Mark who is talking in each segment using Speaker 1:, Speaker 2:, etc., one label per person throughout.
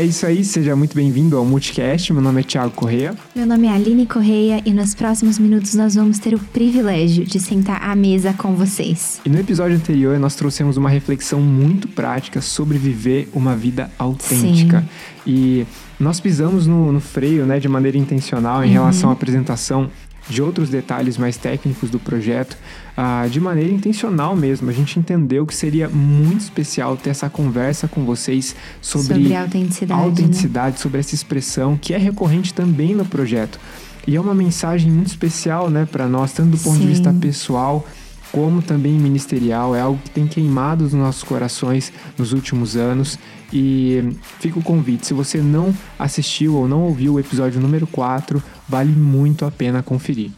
Speaker 1: É isso aí, seja muito bem-vindo ao Multicast. Meu nome é Thiago Correia.
Speaker 2: Meu nome é Aline Correia e nos próximos minutos nós vamos ter o privilégio de sentar à mesa com vocês.
Speaker 1: E no episódio anterior nós trouxemos uma reflexão muito prática sobre viver uma vida autêntica. Sim. E nós pisamos no, no freio, né, de maneira intencional em uhum. relação à apresentação de outros detalhes mais técnicos do projeto, ah, de maneira intencional mesmo. A gente entendeu que seria muito especial ter essa conversa com vocês sobre,
Speaker 2: sobre autenticidade,
Speaker 1: autenticidade né? sobre essa expressão que é recorrente também no projeto. E é uma mensagem muito especial, né, para nós, tanto do ponto Sim. de vista pessoal como também ministerial, é algo que tem queimado os nossos corações nos últimos anos. E fica o convite, se você não assistiu ou não ouviu o episódio número 4, vale muito a pena conferir.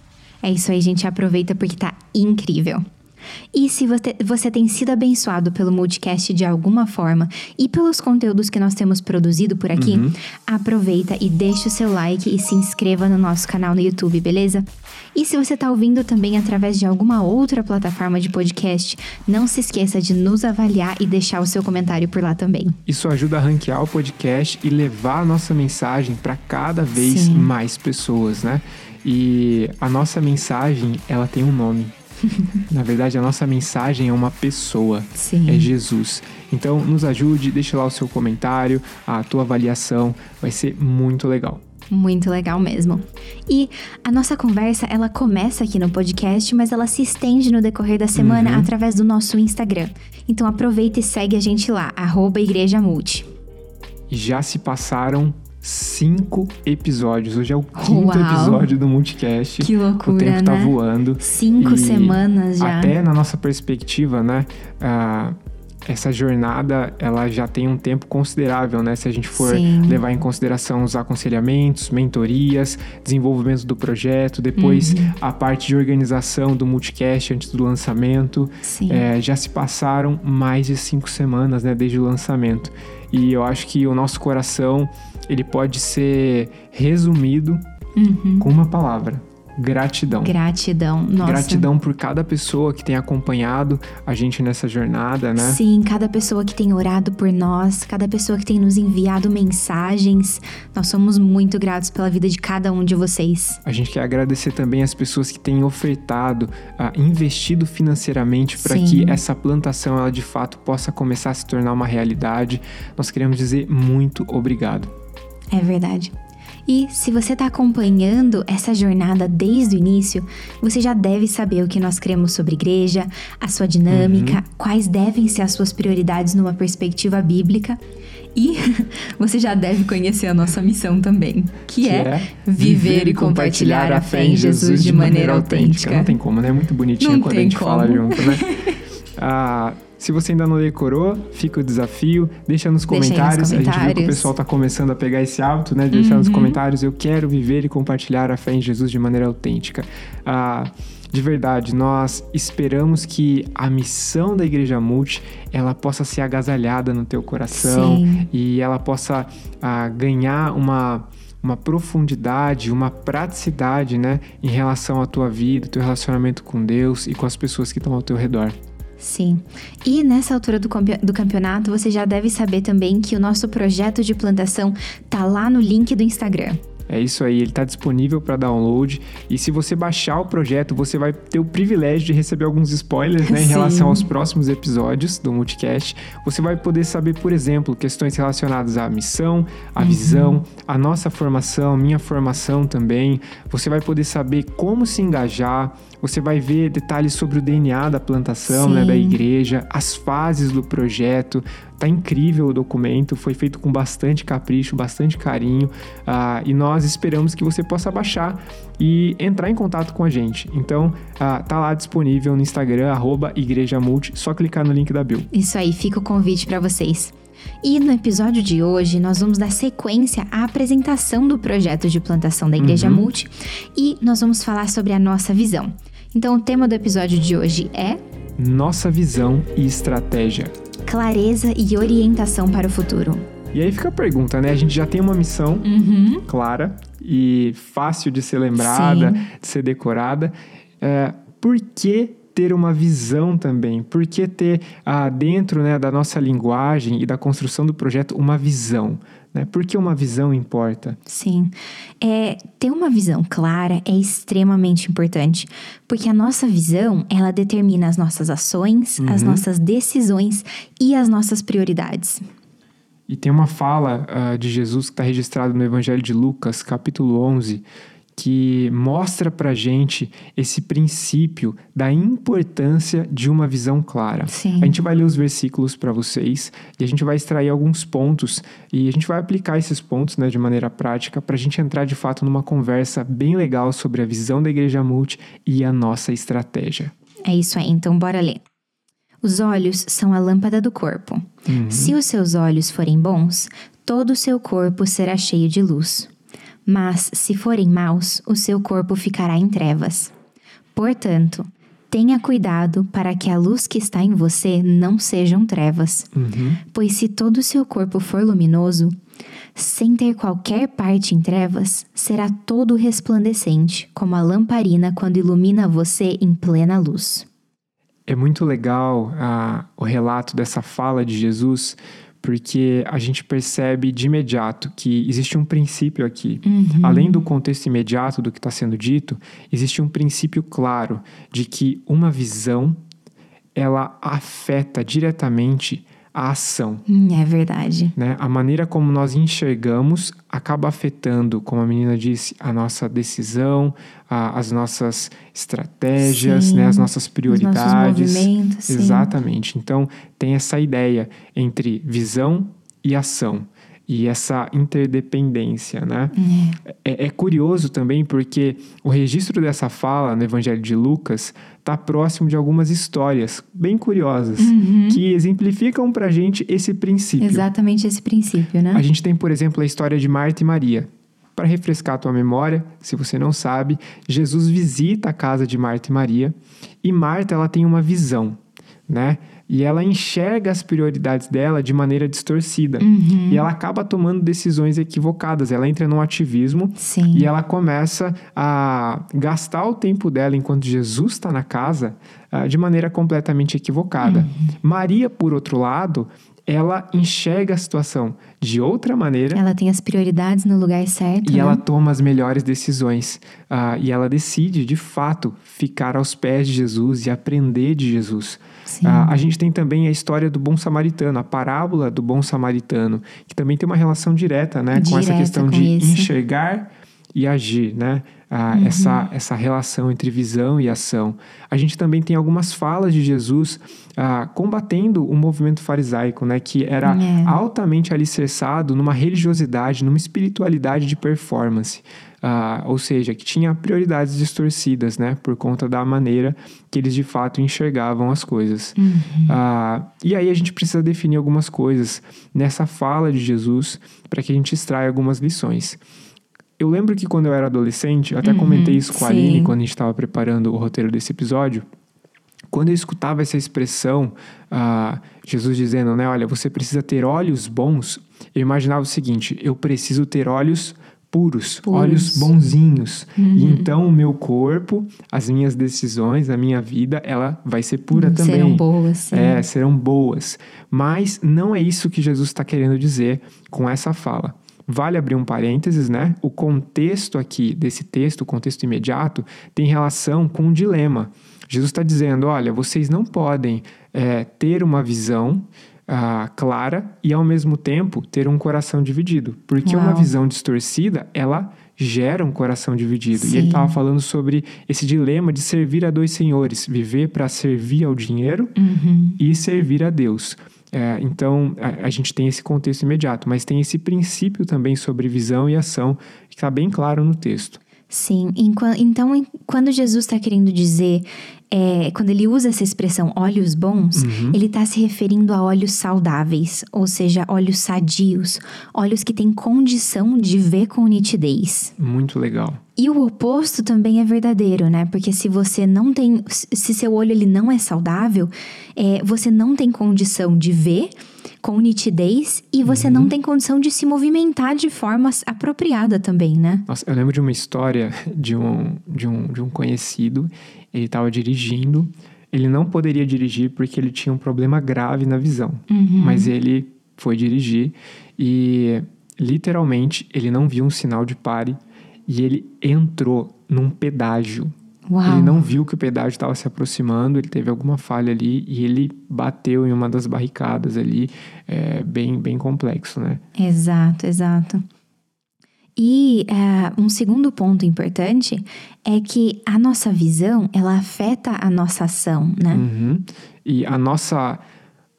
Speaker 2: É isso aí, gente, aproveita porque tá incrível. E se você, você tem sido abençoado pelo Multicast de alguma forma e pelos conteúdos que nós temos produzido por aqui, uhum. aproveita e deixa o seu like e se inscreva no nosso canal no YouTube, beleza? E se você está ouvindo também através de alguma outra plataforma de podcast, não se esqueça de nos avaliar e deixar o seu comentário por lá também.
Speaker 1: Isso ajuda a ranquear o podcast e levar a nossa mensagem para cada vez Sim. mais pessoas, né? E a nossa mensagem, ela tem um nome. Na verdade, a nossa mensagem é uma pessoa, Sim. é Jesus. Então, nos ajude, deixe lá o seu comentário, a tua avaliação, vai ser muito legal.
Speaker 2: Muito legal mesmo. E a nossa conversa, ela começa aqui no podcast, mas ela se estende no decorrer da semana uhum. através do nosso Instagram. Então aproveita e segue a gente lá, arroba Igreja Multi.
Speaker 1: Já se passaram cinco episódios. Hoje é o quinto Uau. episódio do Multicast.
Speaker 2: Que loucura,
Speaker 1: O tempo tá
Speaker 2: né?
Speaker 1: voando.
Speaker 2: Cinco semanas já.
Speaker 1: Até na nossa perspectiva, né? Uh, essa jornada ela já tem um tempo considerável, né? Se a gente for Sim. levar em consideração os aconselhamentos, mentorias, desenvolvimento do projeto, depois uhum. a parte de organização do multicast antes do lançamento, é, já se passaram mais de cinco semanas, né? Desde o lançamento. E eu acho que o nosso coração ele pode ser resumido uhum. com uma palavra: gratidão.
Speaker 2: Gratidão, nossa.
Speaker 1: Gratidão por cada pessoa que tem acompanhado a gente nessa jornada, né?
Speaker 2: Sim, cada pessoa que tem orado por nós, cada pessoa que tem nos enviado mensagens. Nós somos muito gratos pela vida de cada um de vocês.
Speaker 1: A gente quer agradecer também as pessoas que têm ofertado, uh, investido financeiramente para que essa plantação ela de fato possa começar a se tornar uma realidade. Nós queremos dizer muito obrigado.
Speaker 2: É verdade. E se você está acompanhando essa jornada desde o início, você já deve saber o que nós cremos sobre igreja, a sua dinâmica, uhum. quais devem ser as suas prioridades numa perspectiva bíblica. E você já deve conhecer a nossa missão também, que, que é, é, viver e compartilhar a fé em Jesus de maneira autêntica.
Speaker 1: Não tem como, né? É muito bonitinho Não quando a gente como. fala junto, né? ah, se você ainda não decorou, fica o desafio. Deixa nos comentários. nos comentários. A gente viu que o pessoal está começando a pegar esse hábito, né? De deixar uhum. nos comentários. Eu quero viver e compartilhar a fé em Jesus de maneira autêntica. Ah, de verdade, nós esperamos que a missão da Igreja Multi ela possa ser agasalhada no teu coração Sim. e ela possa ah, ganhar uma uma profundidade, uma praticidade, né, em relação à tua vida, teu relacionamento com Deus e com as pessoas que estão ao teu redor.
Speaker 2: Sim. E nessa altura do, do campeonato, você já deve saber também que o nosso projeto de plantação tá lá no link do Instagram.
Speaker 1: É isso aí, ele está disponível para download. E se você baixar o projeto, você vai ter o privilégio de receber alguns spoilers né, em relação aos próximos episódios do Multicast. Você vai poder saber, por exemplo, questões relacionadas à missão, à uhum. visão, à nossa formação, minha formação também. Você vai poder saber como se engajar. Você vai ver detalhes sobre o DNA da plantação, né, da igreja, as fases do projeto, Tá incrível o documento, foi feito com bastante capricho, bastante carinho, uh, e nós esperamos que você possa baixar e entrar em contato com a gente. Então, uh, tá lá disponível no Instagram, arroba Igreja Multi, só clicar no link da Bill.
Speaker 2: Isso aí, fica o convite para vocês. E no episódio de hoje, nós vamos dar sequência à apresentação do projeto de plantação da Igreja uhum. Multi e nós vamos falar sobre a nossa visão. Então, o tema do episódio de hoje é
Speaker 1: Nossa visão e estratégia
Speaker 2: clareza e orientação para o futuro.
Speaker 1: E aí fica a pergunta, né? A gente já tem uma missão uhum. clara e fácil de ser lembrada, Sim. de ser decorada. É, por que ter uma visão também? Por que ter ah, dentro né, da nossa linguagem e da construção do projeto uma visão? Né? Por que uma visão importa?
Speaker 2: Sim. É, ter uma visão clara é extremamente importante, porque a nossa visão, ela determina as nossas ações, uhum. as nossas decisões e as nossas prioridades.
Speaker 1: E tem uma fala uh, de Jesus que está registrada no Evangelho de Lucas, capítulo 11, que mostra para gente esse princípio da importância de uma visão clara.
Speaker 2: Sim.
Speaker 1: A gente vai ler os versículos para vocês e a gente vai extrair alguns pontos e a gente vai aplicar esses pontos né, de maneira prática para a gente entrar de fato numa conversa bem legal sobre a visão da Igreja Multi e a nossa estratégia.
Speaker 2: É isso aí, então bora ler. Os olhos são a lâmpada do corpo. Uhum. Se os seus olhos forem bons, todo o seu corpo será cheio de luz. Mas, se forem maus, o seu corpo ficará em trevas. Portanto, tenha cuidado para que a luz que está em você não sejam trevas.
Speaker 1: Uhum.
Speaker 2: Pois se todo o seu corpo for luminoso, sem ter qualquer parte em trevas, será todo resplandecente, como a lamparina quando ilumina você em plena luz.
Speaker 1: É muito legal ah, o relato dessa fala de Jesus, porque a gente percebe de imediato que existe um princípio aqui.
Speaker 2: Uhum.
Speaker 1: Além do contexto imediato do que está sendo dito, existe um princípio claro de que uma visão ela afeta diretamente a ação.
Speaker 2: Hum, é verdade.
Speaker 1: Né? A maneira como nós enxergamos acaba afetando, como a menina disse, a nossa decisão, a, as nossas estratégias, né? as nossas prioridades.
Speaker 2: Os movimentos,
Speaker 1: Exatamente. Então, tem essa ideia entre visão e ação e essa interdependência, né?
Speaker 2: É.
Speaker 1: É, é, curioso também porque o registro dessa fala no Evangelho de Lucas está próximo de algumas histórias bem curiosas
Speaker 2: uhum.
Speaker 1: que exemplificam para gente esse princípio.
Speaker 2: Exatamente esse princípio, né?
Speaker 1: A gente tem, por exemplo, a história de Marta e Maria. Para refrescar a tua memória, se você não sabe, Jesus visita a casa de Marta e Maria e Marta ela tem uma visão, né? E ela enxerga as prioridades dela de maneira distorcida.
Speaker 2: Uhum.
Speaker 1: E ela acaba tomando decisões equivocadas. Ela entra num ativismo
Speaker 2: Sim.
Speaker 1: e ela começa a gastar o tempo dela enquanto Jesus está na casa uh, de maneira completamente equivocada.
Speaker 2: Uhum.
Speaker 1: Maria, por outro lado, ela enxerga a situação de outra maneira.
Speaker 2: Ela tem as prioridades no lugar certo.
Speaker 1: E
Speaker 2: né?
Speaker 1: ela toma as melhores decisões. Uh, e ela decide, de fato, ficar aos pés de Jesus e aprender de Jesus.
Speaker 2: Sim.
Speaker 1: Uh, a gente tem também a história do bom samaritano, a parábola do bom samaritano, que também tem uma relação direta, né,
Speaker 2: direta
Speaker 1: com essa questão
Speaker 2: com
Speaker 1: de
Speaker 2: isso.
Speaker 1: enxergar e agir, né? Ah,
Speaker 2: uhum.
Speaker 1: essa, essa relação entre visão e ação. A gente também tem algumas falas de Jesus ah, combatendo o movimento farisaico, né, que era
Speaker 2: É.
Speaker 1: altamente alicerçado numa religiosidade, numa espiritualidade de performance. Ah, ou seja, que tinha prioridades distorcidas, né, por conta da maneira que eles de fato enxergavam as coisas.
Speaker 2: Uhum.
Speaker 1: Ah, e aí a gente precisa definir algumas coisas nessa fala de Jesus para que a gente extraia algumas lições. Eu lembro que quando eu era adolescente, eu até
Speaker 2: Uhum,
Speaker 1: comentei isso com a. Aline quando a gente estava preparando o roteiro desse episódio. Quando eu escutava essa expressão, ah, Jesus dizendo, né, olha, você precisa ter olhos bons, eu imaginava o seguinte: eu preciso ter olhos puros,
Speaker 2: Puros.
Speaker 1: olhos bonzinhos.
Speaker 2: Uhum.
Speaker 1: E então o meu corpo, as minhas decisões, a minha vida, ela vai ser pura também.
Speaker 2: Serão boas, sim.
Speaker 1: É, serão boas. Mas não é isso que Jesus está querendo dizer com essa fala. Vale abrir um parênteses, né? O contexto aqui desse texto, o contexto imediato, tem relação com um dilema. Jesus está dizendo: olha, vocês não podem é, ter uma visão ah, clara e, ao mesmo tempo, ter um coração dividido. Porque uma
Speaker 2: Uau.
Speaker 1: visão distorcida, ela gera um coração dividido. E ele
Speaker 2: Sim.
Speaker 1: estava falando sobre esse dilema de servir a dois senhores: viver para servir ao dinheiro
Speaker 2: Uhum.
Speaker 1: e servir a Deus. É, então, a, a gente tem esse contexto imediato, mas tem esse princípio também sobre visão e ação que está bem claro no texto.
Speaker 2: Sim, então quando Jesus está querendo dizer, é, quando ele usa essa expressão olhos bons, ele está se referindo a olhos saudáveis, ou seja, olhos sadios, olhos que têm condição de ver com nitidez.
Speaker 1: Muito legal.
Speaker 2: E o oposto também é verdadeiro, né? Porque se você não tem, se seu olho ele não é saudável, é, você não tem condição de ver com nitidez e você não tem condição de se movimentar de forma apropriada também, né?
Speaker 1: Nossa, eu lembro de uma história de um, de um, de um conhecido. Ele estava dirigindo. Ele não poderia dirigir porque ele tinha um problema grave na visão. Mas ele foi dirigir e literalmente, ele não viu um sinal de pare e ele entrou num pedágio.
Speaker 2: Uau.
Speaker 1: Ele não viu que o pedágio estava se aproximando, ele teve alguma falha ali e ele bateu em uma das barricadas ali, é, bem, bem complexo, né?
Speaker 2: Exato, exato. E é, um segundo ponto importante é que a nossa visão, ela afeta a nossa ação, né?
Speaker 1: Uhum. E a nossa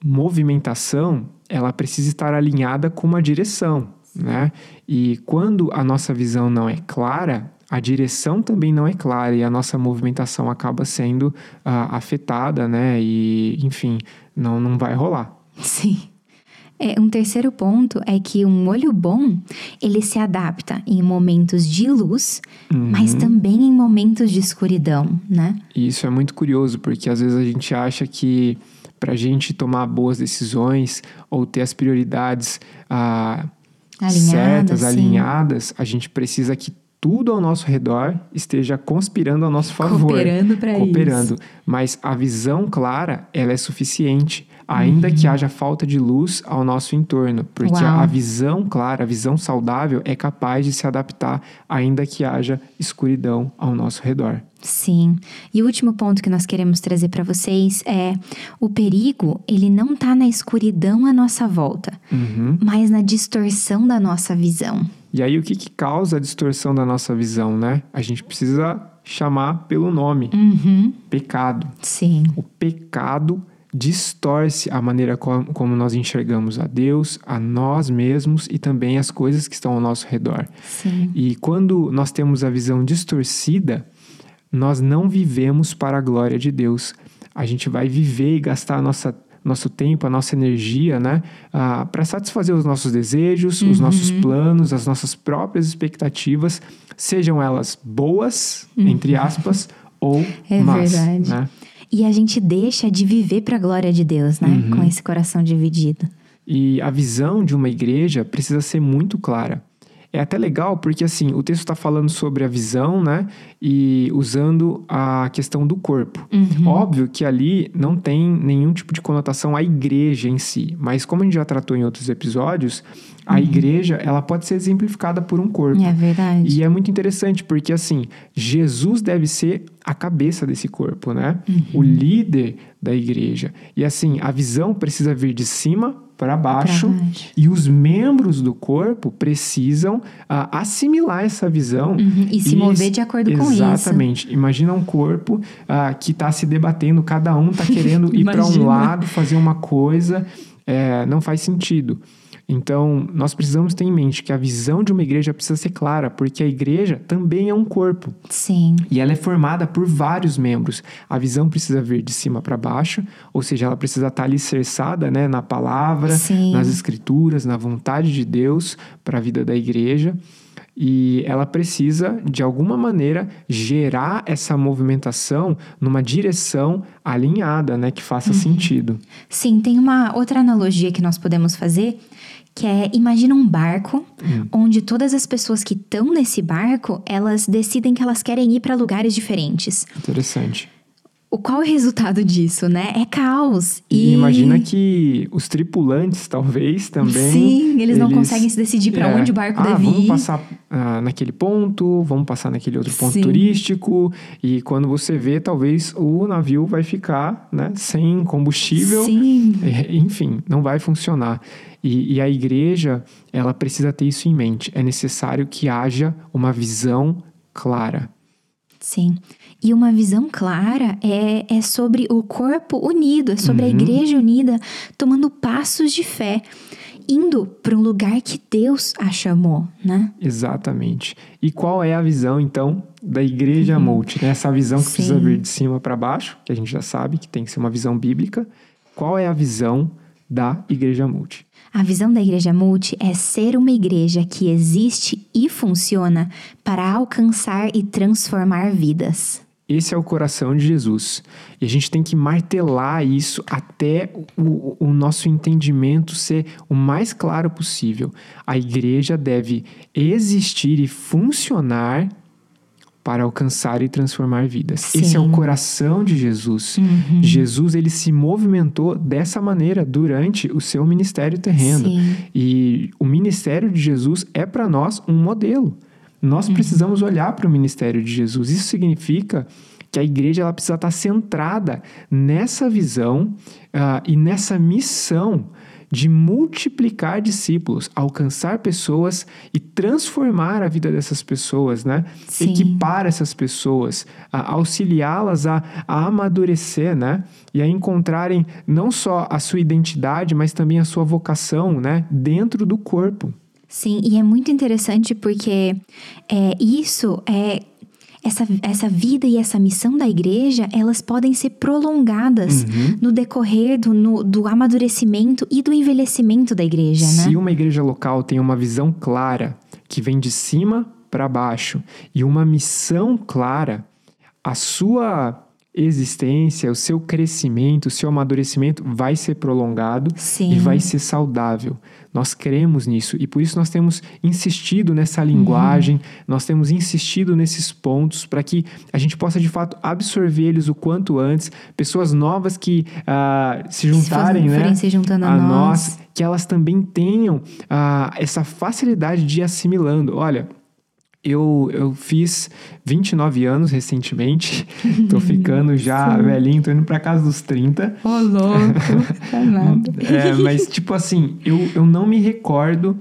Speaker 1: movimentação, ela precisa estar alinhada com uma direção, né? E quando a nossa visão não é clara, a direção também não é clara e a nossa movimentação acaba sendo uh, afetada, né? E, enfim, não, não vai rolar.
Speaker 2: Sim. É, um terceiro ponto é que um olho bom, ele se adapta em momentos de luz, uhum. mas também em momentos de escuridão, né?
Speaker 1: E isso é muito curioso, porque às vezes a gente acha que para a gente tomar boas decisões ou ter as prioridades ah, certas, sim. alinhadas, a gente precisa que tudo ao nosso redor esteja conspirando ao nosso favor.
Speaker 2: Cooperando para isso.
Speaker 1: Cooperando. Mas a visão clara, ela é suficiente, ainda uhum. que haja falta de luz ao nosso entorno. Porque Uau. a visão clara, a visão saudável é capaz de se adaptar, ainda que haja escuridão ao nosso redor.
Speaker 2: Sim. E o último ponto que nós queremos trazer para vocês é o perigo, ele não está na escuridão à nossa volta, uhum. mas na distorção da nossa visão.
Speaker 1: E aí, o que, que causa a distorção da nossa visão, né? A gente precisa chamar pelo nome:
Speaker 2: uhum.
Speaker 1: pecado.
Speaker 2: Sim.
Speaker 1: O pecado distorce a maneira como nós enxergamos a Deus, a nós mesmos e também as coisas que estão ao nosso redor.
Speaker 2: Sim.
Speaker 1: E quando nós temos a visão distorcida, nós não vivemos para a glória de Deus. A gente vai viver e gastar a nossa nosso tempo, a nossa energia, né? Ah, para satisfazer os nossos desejos, uhum. os nossos planos, as nossas próprias expectativas, sejam elas boas, uhum. entre aspas, ou
Speaker 2: é
Speaker 1: más.
Speaker 2: Verdade.
Speaker 1: Né?
Speaker 2: E a gente deixa de viver para a glória de Deus, né? Uhum. Com esse coração dividido.
Speaker 1: E a visão de uma igreja precisa ser muito clara. É até legal porque assim, o texto está falando sobre a visão, né? E usando a questão do corpo.
Speaker 2: Uhum.
Speaker 1: Óbvio que ali não tem nenhum tipo de conotação à igreja em si, mas como a gente já tratou em outros episódios, a uhum. igreja ela pode ser exemplificada por um corpo.
Speaker 2: É verdade.
Speaker 1: E é muito interessante porque assim, Jesus deve ser a cabeça desse corpo, né?
Speaker 2: Uhum.
Speaker 1: O líder da igreja. E assim, a visão precisa vir de cima para baixo, baixo, e os membros do corpo precisam uh, assimilar essa visão
Speaker 2: uhum, e se mover de acordo com
Speaker 1: isso. Exatamente. Imagina um corpo uh, que está se debatendo, cada um está querendo ir para um lado, fazer uma coisa, é, não faz sentido. Então, nós precisamos ter em mente que a visão de uma igreja precisa ser clara, porque a igreja também é um corpo.
Speaker 2: Sim.
Speaker 1: E ela é formada por vários membros. A visão precisa vir de cima para baixo, ou seja, ela precisa estar alicerçada né, na palavra,
Speaker 2: Sim.
Speaker 1: nas escrituras, na vontade de Deus para a vida da igreja. E ela precisa, de alguma maneira, gerar essa movimentação numa direção alinhada, né? Que faça uhum. sentido.
Speaker 2: Sim, tem uma outra analogia que nós podemos fazer, que é imagina um barco hum. onde todas as pessoas que estão nesse barco elas decidem que elas querem ir para lugares diferentes.
Speaker 1: Interessante.
Speaker 2: O qual é o resultado disso, né? É caos.
Speaker 1: E, e imagina que os tripulantes, talvez, também.
Speaker 2: Sim, eles, eles... não conseguem se decidir para é, onde o barco
Speaker 1: ah,
Speaker 2: deve
Speaker 1: vamos
Speaker 2: ir.
Speaker 1: passar uh, naquele ponto, vamos passar naquele outro ponto Sim. turístico. E quando você vê, talvez o navio vai ficar né, sem combustível.
Speaker 2: Sim.
Speaker 1: Enfim, não vai funcionar. E, e, a igreja, ela precisa ter isso em mente. É necessário que haja uma visão clara.
Speaker 2: Sim. E uma visão clara é, é sobre o corpo unido, é sobre uhum. a igreja unida, tomando passos de fé, indo para um lugar que Deus a chamou, né?
Speaker 1: Exatamente. E qual é a visão, então, da igreja uhum. multi? Né? Essa visão que Sim. precisa vir de cima para baixo, que a gente já sabe que tem que ser uma visão bíblica. Qual é a visão da igreja multi?
Speaker 2: A visão da Igreja Multi é ser uma igreja que existe e funciona para alcançar e transformar vidas.
Speaker 1: Esse é o coração de Jesus. E a gente tem que martelar isso até o, o, nosso entendimento ser o mais claro possível. A igreja deve existir e funcionar para alcançar e transformar vidas.
Speaker 2: Sim.
Speaker 1: Esse é o coração de Jesus.
Speaker 2: Uhum.
Speaker 1: Jesus ele se movimentou dessa maneira durante o seu ministério terreno.
Speaker 2: Sim.
Speaker 1: E o ministério de Jesus é para nós um modelo. Nós
Speaker 2: Uhum.
Speaker 1: precisamos olhar para o ministério de Jesus. Isso significa que a igreja ela precisa estar centrada nessa visão ah, e nessa missão de multiplicar discípulos, alcançar pessoas e transformar a vida dessas pessoas, né?
Speaker 2: Sim.
Speaker 1: Equipar essas pessoas, auxiliá-las a, a amadurecer, né? E a encontrarem não só a sua identidade, mas também a sua vocação, né? Dentro do corpo.
Speaker 2: Sim, e é muito interessante porque é, isso é. Essa, essa vida e essa missão da igreja, elas podem ser prolongadas
Speaker 1: Uhum.
Speaker 2: no decorrer do, no- do amadurecimento e do envelhecimento da igreja, né?
Speaker 1: Se uma igreja local tem uma visão clara, que vem de cima para baixo, e uma missão clara, a sua existência, o seu crescimento, o seu amadurecimento vai ser prolongado
Speaker 2: Sim.
Speaker 1: e vai ser saudável. Nós cremos nisso e por isso nós temos insistido nessa linguagem, nós temos insistido nesses pontos para que a gente possa de fato absorver eles o quanto antes, pessoas novas que ah, se juntarem,
Speaker 2: forem
Speaker 1: né,
Speaker 2: se juntando a
Speaker 1: a
Speaker 2: nós.
Speaker 1: nós, que elas também tenham ah, essa facilidade de ir assimilando. Olha, eu, eu fiz 29 anos recentemente, tô ficando já velhinho, tô indo pra casa dos 30.
Speaker 2: Ô, louco, tá.
Speaker 1: É, mas, tipo assim, eu, eu não me recordo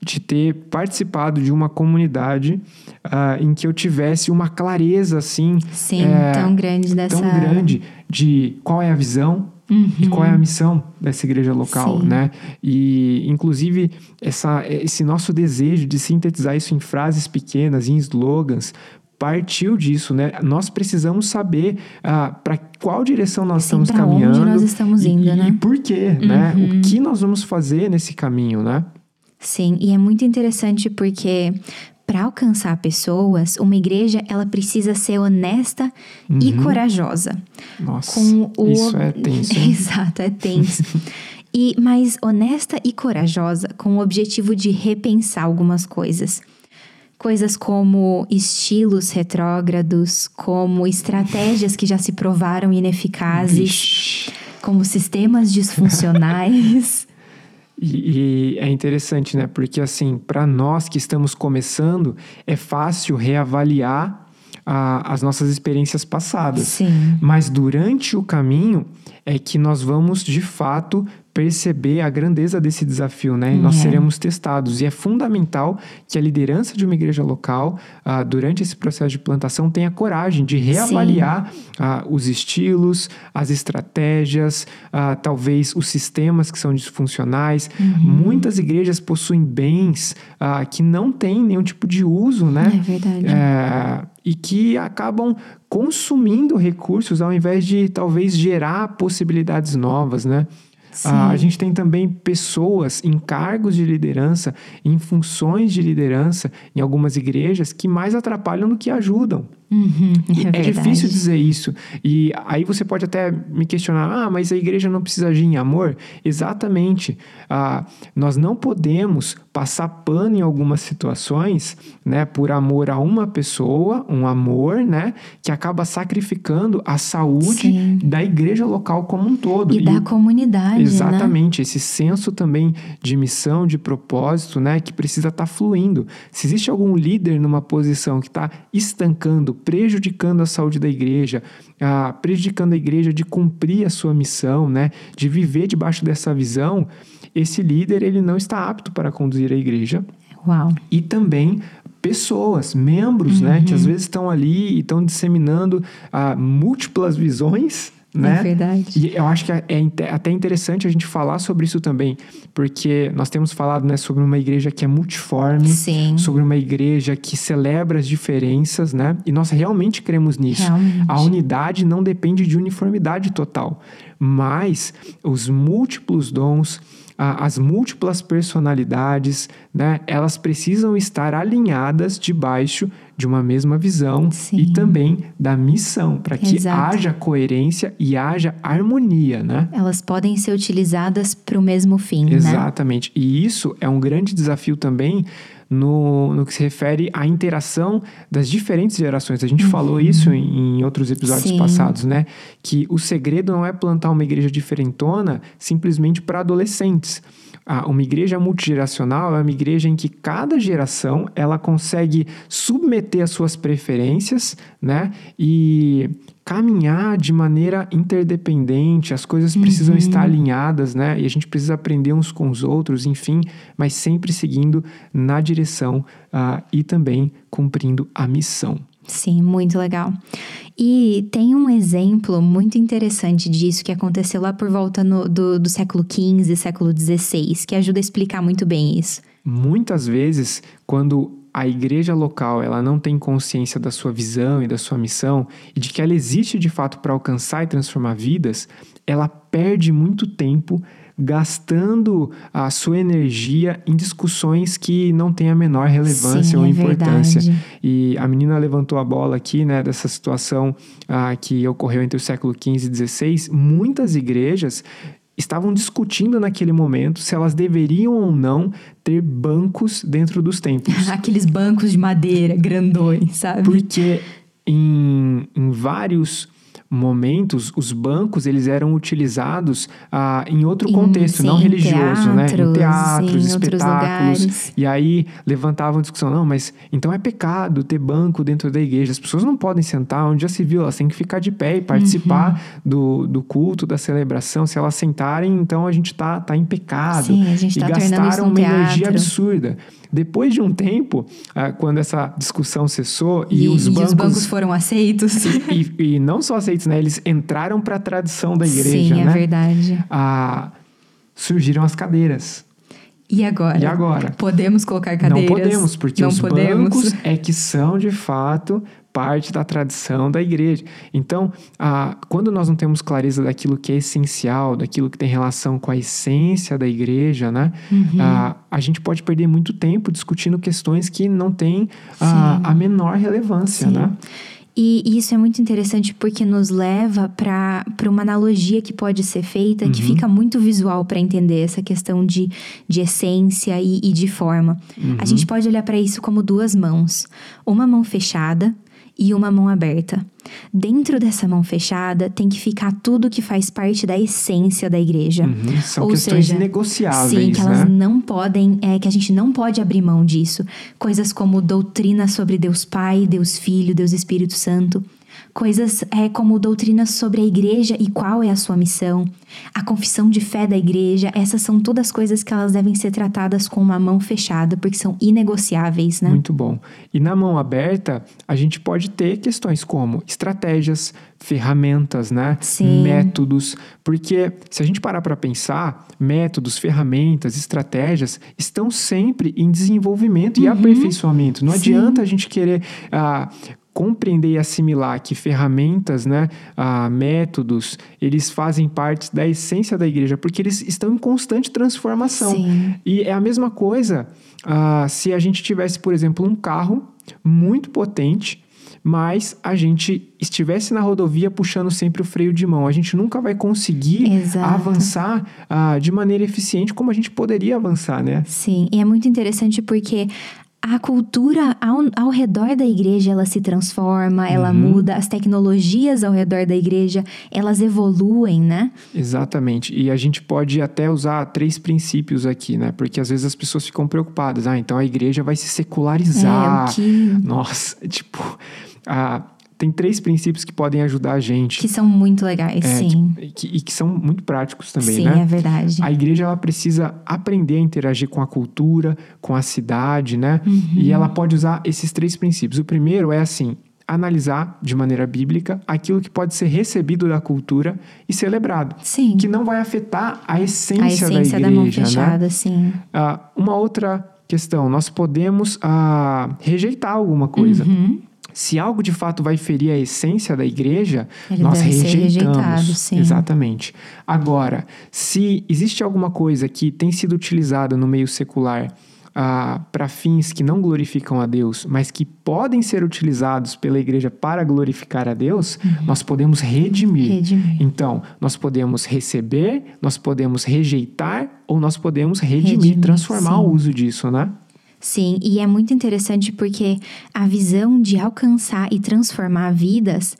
Speaker 1: de ter participado de uma comunidade ah, em que eu tivesse uma clareza, assim,
Speaker 2: Sim,
Speaker 1: é,
Speaker 2: tão grande dessa.
Speaker 1: tão grande de qual é a visão e qual é a missão dessa igreja local,
Speaker 2: Sim.
Speaker 1: né? E, inclusive, essa, esse nosso desejo de sintetizar isso em frases pequenas, em slogans, partiu disso, né? Nós precisamos saber para qual direção nós
Speaker 2: Sim,
Speaker 1: estamos
Speaker 2: pra onde
Speaker 1: caminhando.
Speaker 2: nós estamos indo,
Speaker 1: e,
Speaker 2: né?
Speaker 1: E por quê, né? O que nós vamos fazer nesse caminho, né?
Speaker 2: Sim, e é muito interessante porque para alcançar pessoas, uma igreja ela precisa ser honesta e corajosa.
Speaker 1: Nossa,
Speaker 2: Com o
Speaker 1: isso é tenso. hein?
Speaker 2: Exato, é tenso. e mas honesta e corajosa com o objetivo de repensar algumas coisas. Coisas como estilos retrógrados, como estratégias que já se provaram ineficazes,
Speaker 1: Vixe.
Speaker 2: como sistemas disfuncionais.
Speaker 1: E, e é interessante, né? Porque assim, para nós que estamos começando, é fácil reavaliar a- as nossas experiências passadas.
Speaker 2: Sim.
Speaker 1: Mas durante o caminho é que nós vamos de fato perceber a grandeza desse desafio, né? Nós
Speaker 2: É.
Speaker 1: seremos testados. E é fundamental que a liderança de uma igreja local, ah, durante esse processo de plantação, tenha coragem de reavaliar ah, os estilos, as estratégias, ah, talvez os sistemas que são disfuncionais. Muitas igrejas possuem bens que não têm nenhum tipo de uso, né?
Speaker 2: É verdade.
Speaker 1: É, e que acabam consumindo recursos ao invés de talvez gerar possibilidades novas, né? Ah, a gente tem também pessoas em cargos de liderança, em funções de liderança em algumas igrejas que mais atrapalham do que ajudam.
Speaker 2: Uhum,
Speaker 1: E
Speaker 2: é,
Speaker 1: É, difícil dizer isso. E aí você pode até me questionar: ah, mas a igreja não precisa agir em amor? Exatamente. Ah, nós não podemos passar pano em algumas situações, né, por amor a uma pessoa, um amor, né, que acaba sacrificando a saúde
Speaker 2: Sim.
Speaker 1: da igreja local como um todo.
Speaker 2: E da comunidade, né?
Speaker 1: Exatamente, esse senso também de missão, de propósito, né, que precisa estar fluindo. Se existe algum líder numa posição que está estancando, prejudicando a saúde da igreja, ah, prejudicando a igreja de cumprir a sua missão, né, de viver debaixo dessa visão, esse líder ele não está apto para conduzir a igreja
Speaker 2: Uau.
Speaker 1: e também pessoas, membros, né, que às vezes estão ali e estão disseminando ah, múltiplas visões, né?
Speaker 2: É verdade.
Speaker 1: E eu acho que é inte- até interessante a gente falar sobre isso também, porque nós temos falado né, sobre uma igreja que é multiforme,
Speaker 2: Sim.
Speaker 1: sobre uma igreja que celebra as diferenças, né? E nós realmente cremos nisso.
Speaker 2: Realmente.
Speaker 1: A unidade não depende de uniformidade total, mas os múltiplos dons, a- as múltiplas personalidades, né? Elas precisam estar alinhadas debaixo de uma mesma visão
Speaker 2: Sim.
Speaker 1: e também da missão, para que
Speaker 2: Exato.
Speaker 1: haja coerência e haja harmonia, né?
Speaker 2: Elas podem ser utilizadas para o mesmo fim, né?
Speaker 1: Exatamente. E isso é um grande desafio também no, no que se refere à interação das diferentes gerações. A gente uhum. falou isso em, em outros episódios Sim. passados, né? Que o segredo não é plantar uma igreja diferentona simplesmente para adolescentes. Ah, uma igreja multigeracional é uma igreja em que cada geração ela consegue submeter as suas preferências, né? E caminhar de maneira interdependente, as coisas precisam uhum. estar alinhadas, né? E a gente precisa aprender uns com os outros, enfim, mas sempre seguindo na direção uh, e também cumprindo a missão.
Speaker 2: Sim, muito legal. E tem um exemplo muito interessante disso que aconteceu lá por volta no, do, do século XV, século XVI, que ajuda a explicar muito bem isso.
Speaker 1: Muitas vezes, quando a igreja local ela não tem consciência da sua visão e da sua missão e de que ela existe de fato para alcançar e transformar vidas, ela perde muito tempo gastando a sua energia em discussões que não têm a menor relevância Sim, ou é importância. E a menina levantou a bola aqui, né, dessa situação ah, que ocorreu entre o século XV e XVI. Muitas igrejas estavam discutindo naquele momento se elas deveriam ou não ter bancos dentro dos templos.
Speaker 2: Aqueles bancos de madeira grandões, sabe?
Speaker 1: Porque em, em vários momentos, os bancos eles eram utilizados ah, em outro contexto, sim, não religioso, teatros, né? Em teatros, sim, espetáculos. E aí levantavam discussão, não, mas então é pecado ter banco dentro da igreja. As pessoas não podem sentar onde já se viu, elas têm que ficar de pé e participar uhum. do, do culto, da celebração. Se elas sentarem, então a gente está tá em pecado.
Speaker 2: Sim, a gente
Speaker 1: e
Speaker 2: tá
Speaker 1: gastaram uma
Speaker 2: teatro.
Speaker 1: energia absurda. Depois de um tempo, ah, quando essa discussão cessou e, e os bancos... E os
Speaker 2: bancos foram aceitos.
Speaker 1: E, e, e não só aceitos, né? Eles entraram para a tradição da igreja,
Speaker 2: Sim, é
Speaker 1: né?
Speaker 2: verdade.
Speaker 1: Ah, surgiram as cadeiras.
Speaker 2: E agora?
Speaker 1: E agora?
Speaker 2: Podemos colocar cadeiras?
Speaker 1: Não podemos, porque não os podemos. bancos é que são, de fato, parte da tradição da igreja. Então, ah, quando nós não temos clareza daquilo que é essencial, daquilo que tem relação com a essência da igreja, né? Uhum. Ah, a gente pode perder muito tempo discutindo questões que não têm ah, a menor relevância, Sim. né?
Speaker 2: E isso é muito interessante porque nos leva para uma analogia que pode ser feita, uhum. que fica muito visual para entender essa questão de, de essência e, e de forma. Uhum. A gente pode olhar para isso como duas mãos: uma mão fechada e uma mão aberta. Dentro dessa mão fechada tem que ficar tudo que faz parte da essência da igreja.
Speaker 1: Uhum, são Ou questões seja, negociáveis,
Speaker 2: sim, que elas
Speaker 1: né?
Speaker 2: não podem, é que a gente não pode abrir mão disso. Coisas como doutrina sobre Deus Pai, Deus Filho, Deus Espírito Santo coisas é, como doutrinas sobre a igreja e qual é a sua missão, a confissão de fé da igreja, essas são todas coisas que elas devem ser tratadas com uma mão fechada, porque são inegociáveis, né?
Speaker 1: Muito bom. E na mão aberta, a gente pode ter questões como estratégias, ferramentas, né?
Speaker 2: Sim.
Speaker 1: Métodos, porque se a gente parar para pensar, métodos, ferramentas, estratégias estão sempre em desenvolvimento uhum. e aperfeiçoamento. Não Sim. adianta a gente querer ah, compreender e assimilar que ferramentas, né, ah, métodos, eles fazem parte da essência da igreja, porque eles estão em constante transformação.
Speaker 2: Sim.
Speaker 1: E é a mesma coisa ah, se a gente tivesse, por exemplo, um carro muito potente, mas a gente estivesse na rodovia puxando sempre o freio de mão. A gente nunca vai conseguir
Speaker 2: Exato.
Speaker 1: avançar ah, de maneira eficiente como a gente poderia avançar, né?
Speaker 2: Sim, e é muito interessante porque a cultura ao, ao redor da igreja ela se transforma, ela uhum. muda, as tecnologias ao redor da igreja elas evoluem, né?
Speaker 1: Exatamente. E a gente pode até usar três princípios aqui, né? Porque às vezes as pessoas ficam preocupadas. Ah, então a igreja vai se secularizar.
Speaker 2: É, que...
Speaker 1: Nossa, tipo. A, tem três princípios que podem ajudar a gente.
Speaker 2: Que são muito legais, é, sim.
Speaker 1: Que, que, e que são muito práticos também,
Speaker 2: sim,
Speaker 1: né?
Speaker 2: Sim, é verdade.
Speaker 1: A igreja, ela precisa aprender a interagir com a cultura, com a cidade, né? Uhum. E ela pode usar esses três princípios. O primeiro é assim, analisar de maneira bíblica aquilo que pode ser recebido da cultura e celebrado.
Speaker 2: Sim.
Speaker 1: Que não vai afetar a essência, a
Speaker 2: essência
Speaker 1: da igreja,
Speaker 2: da mão
Speaker 1: né?
Speaker 2: fechada, né? sim.
Speaker 1: Uh, uma outra questão, nós podemos uh, rejeitar alguma coisa.
Speaker 2: Uhum.
Speaker 1: Se algo de fato vai ferir a essência da igreja,
Speaker 2: Ele
Speaker 1: nós rejeitamos. Exatamente. Agora, se existe alguma coisa que tem sido utilizada no meio secular ah, para fins que não glorificam a Deus, mas que podem ser utilizados pela igreja para glorificar a Deus, uhum. nós podemos redimir.
Speaker 2: redimir.
Speaker 1: Então, nós podemos receber, nós podemos rejeitar ou nós podemos redimir,
Speaker 2: redimir
Speaker 1: transformar
Speaker 2: sim.
Speaker 1: o uso disso, né?
Speaker 2: Sim, e é muito interessante porque a visão de alcançar e transformar vidas,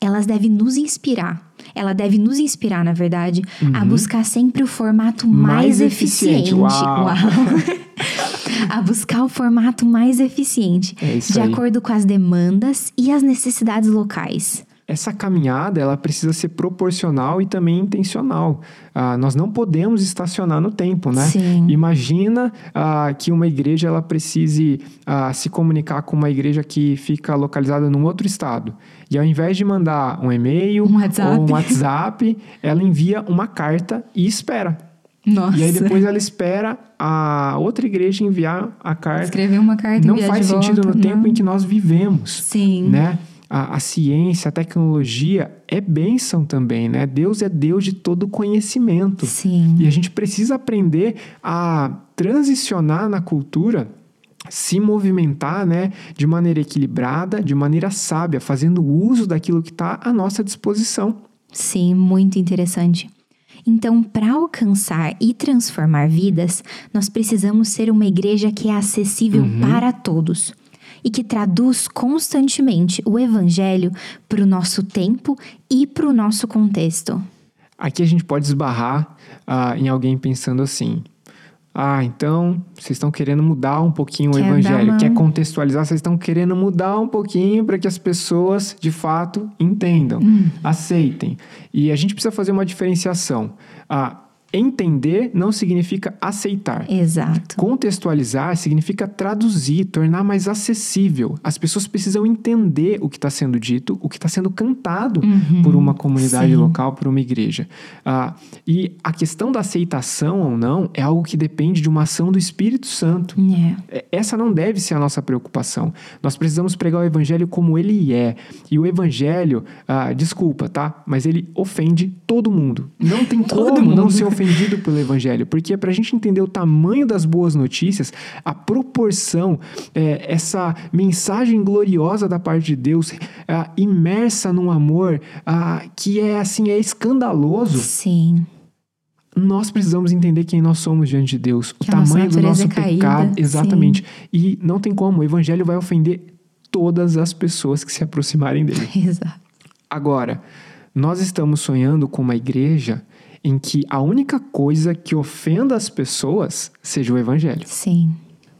Speaker 2: elas devem nos inspirar. Ela deve nos inspirar, na verdade, uhum. a buscar sempre o formato mais, mais eficiente. eficiente. Uau. Uau. a buscar o formato mais eficiente, é de aí. acordo com as demandas e as necessidades locais
Speaker 1: essa caminhada ela precisa ser proporcional e também intencional. Ah, nós não podemos estacionar no tempo, né?
Speaker 2: Sim.
Speaker 1: Imagina ah, que uma igreja ela precise ah, se comunicar com uma igreja que fica localizada num outro estado. E ao invés de mandar um e-mail
Speaker 2: um
Speaker 1: ou um WhatsApp, ela envia uma carta e espera.
Speaker 2: Nossa.
Speaker 1: E aí depois ela espera a outra igreja enviar a carta.
Speaker 2: Escrever uma carta.
Speaker 1: Não faz sentido
Speaker 2: volta,
Speaker 1: no não. tempo em que nós vivemos.
Speaker 2: Sim.
Speaker 1: Né? A, a, ciência, a tecnologia é bênção também, né? Deus é Deus de todo conhecimento.
Speaker 2: Sim.
Speaker 1: E a gente precisa aprender a transicionar na cultura se movimentar né, de maneira equilibrada, de maneira sábia, fazendo uso daquilo que está à nossa disposição.
Speaker 2: Sim, muito interessante. Então, para alcançar e transformar vidas, nós precisamos ser uma igreja que é acessível uhum. para todos e que traduz constantemente o Evangelho para o nosso tempo e para o nosso contexto.
Speaker 1: Aqui a gente pode esbarrar uh, em alguém pensando assim: ah, então vocês estão querendo mudar um pouquinho Quer o evangelho, uma... quer contextualizar, vocês estão querendo mudar um pouquinho para que as pessoas de fato entendam, hum. aceitem. E a gente precisa fazer uma diferenciação. Ah, Entender não significa aceitar.
Speaker 2: Exato.
Speaker 1: Contextualizar significa traduzir, tornar mais acessível. As pessoas precisam entender o que está sendo dito, o que está sendo cantado uhum, por uma comunidade sim. local, por uma igreja. Ah, e a questão da aceitação ou não é algo que depende de uma ação do Espírito Santo.
Speaker 2: Yeah. É.
Speaker 1: Essa não deve ser a nossa preocupação. Nós precisamos pregar o Evangelho como ele é. E o Evangelho, ah, desculpa, tá? Mas ele ofende todo mundo. Não tem como mundo. não ser ofendido pelo evangelho, porque para a gente entender o tamanho das boas notícias, a proporção, é, essa mensagem gloriosa da parte de Deus, é, imersa num amor que é assim, é escandaloso.
Speaker 2: Sim
Speaker 1: nós precisamos entender quem nós somos diante de Deus, que o tamanho do nosso é pecado, exatamente. Sim. E não tem como, o evangelho vai ofender todas as pessoas que se aproximarem dele.
Speaker 2: Exato.
Speaker 1: Agora, nós estamos sonhando com uma igreja em que a única coisa que ofenda as pessoas seja o evangelho.
Speaker 2: Sim.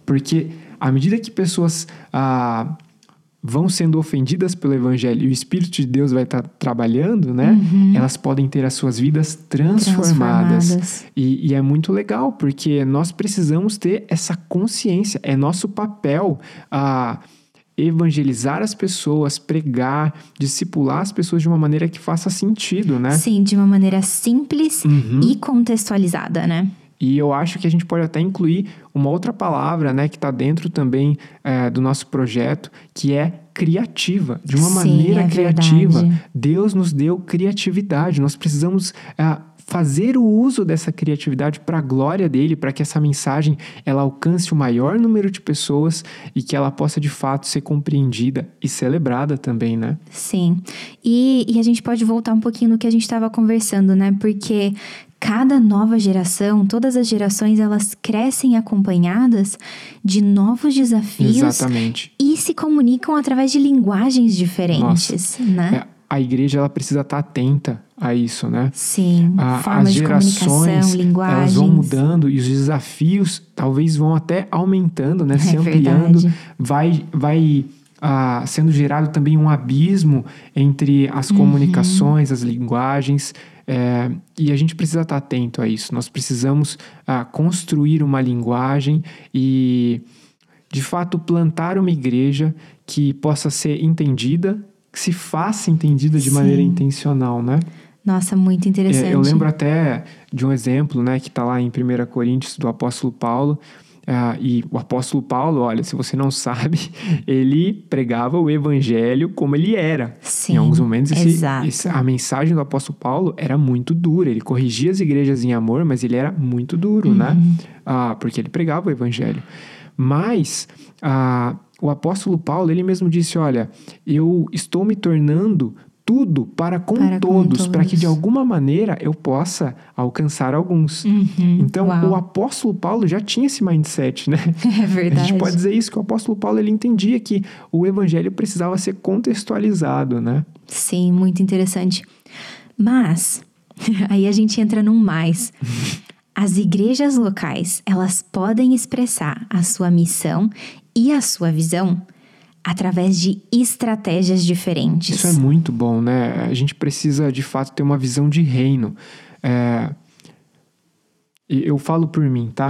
Speaker 1: Porque à medida que pessoas ah, vão sendo ofendidas pelo evangelho e o Espírito de Deus vai estar tá trabalhando, né? Uhum. Elas podem ter as suas vidas transformadas. transformadas. E, e, é muito legal, porque nós precisamos ter essa consciência. É nosso papel. Ah, evangelizar as pessoas, pregar, discipular as pessoas de uma maneira que faça sentido, né?
Speaker 2: Sim, de uma maneira simples uhum. e contextualizada, né?
Speaker 1: E eu acho que a gente pode até incluir uma outra palavra, né, que está dentro também é, do nosso projeto, que é criativa, de uma Sim, maneira é criativa. Verdade. Deus nos deu criatividade. Nós precisamos é, fazer o uso dessa criatividade para a glória dele, para que essa mensagem ela alcance o maior número de pessoas e que ela possa de fato ser compreendida e celebrada também, né?
Speaker 2: Sim. E, e a gente pode voltar um pouquinho no que a gente estava conversando, né? Porque cada nova geração, todas as gerações, elas crescem acompanhadas de novos desafios
Speaker 1: Exatamente.
Speaker 2: e se comunicam através de linguagens diferentes,
Speaker 1: Nossa.
Speaker 2: né?
Speaker 1: É a igreja ela precisa estar atenta a isso, né?
Speaker 2: Sim. A, as gerações
Speaker 1: elas vão mudando e os desafios talvez vão até aumentando, né? É se ampliando, verdade. vai vai ah, sendo gerado também um abismo entre as uhum. comunicações, as linguagens. É, e a gente precisa estar atento a isso. Nós precisamos ah, construir uma linguagem e, de fato, plantar uma igreja que possa ser entendida que se faça entendida de Sim. maneira intencional, né?
Speaker 2: Nossa, muito interessante.
Speaker 1: Eu lembro até de um exemplo, né, que está lá em 1 Coríntios, do apóstolo Paulo. Uh, e o apóstolo Paulo, olha, se você não sabe, ele pregava o evangelho como ele era.
Speaker 2: Sim,
Speaker 1: em alguns momentos, esse, esse, a mensagem do apóstolo Paulo era muito dura. Ele corrigia as igrejas em amor, mas ele era muito duro, né? uhum. né? Uh, porque ele pregava o evangelho. Mas uh, o apóstolo Paulo, ele mesmo disse: Olha, eu estou me tornando tudo para com
Speaker 2: Para
Speaker 1: todos, para que de alguma maneira eu possa alcançar alguns.
Speaker 2: Uhum,
Speaker 1: Então,
Speaker 2: uau.
Speaker 1: o apóstolo Paulo já tinha esse mindset, né?
Speaker 2: É
Speaker 1: A
Speaker 2: verdade.
Speaker 1: gente pode dizer isso, que o apóstolo Paulo ele entendia que o evangelho precisava ser contextualizado, né?
Speaker 2: Sim, muito interessante. Mas, aí a gente entra num mais. As igrejas locais, elas podem expressar a sua missão e a sua visão através de estratégias diferentes.
Speaker 1: Isso é muito bom, né? A gente precisa, de fato, ter uma visão de reino. É, Eu falo por mim, tá?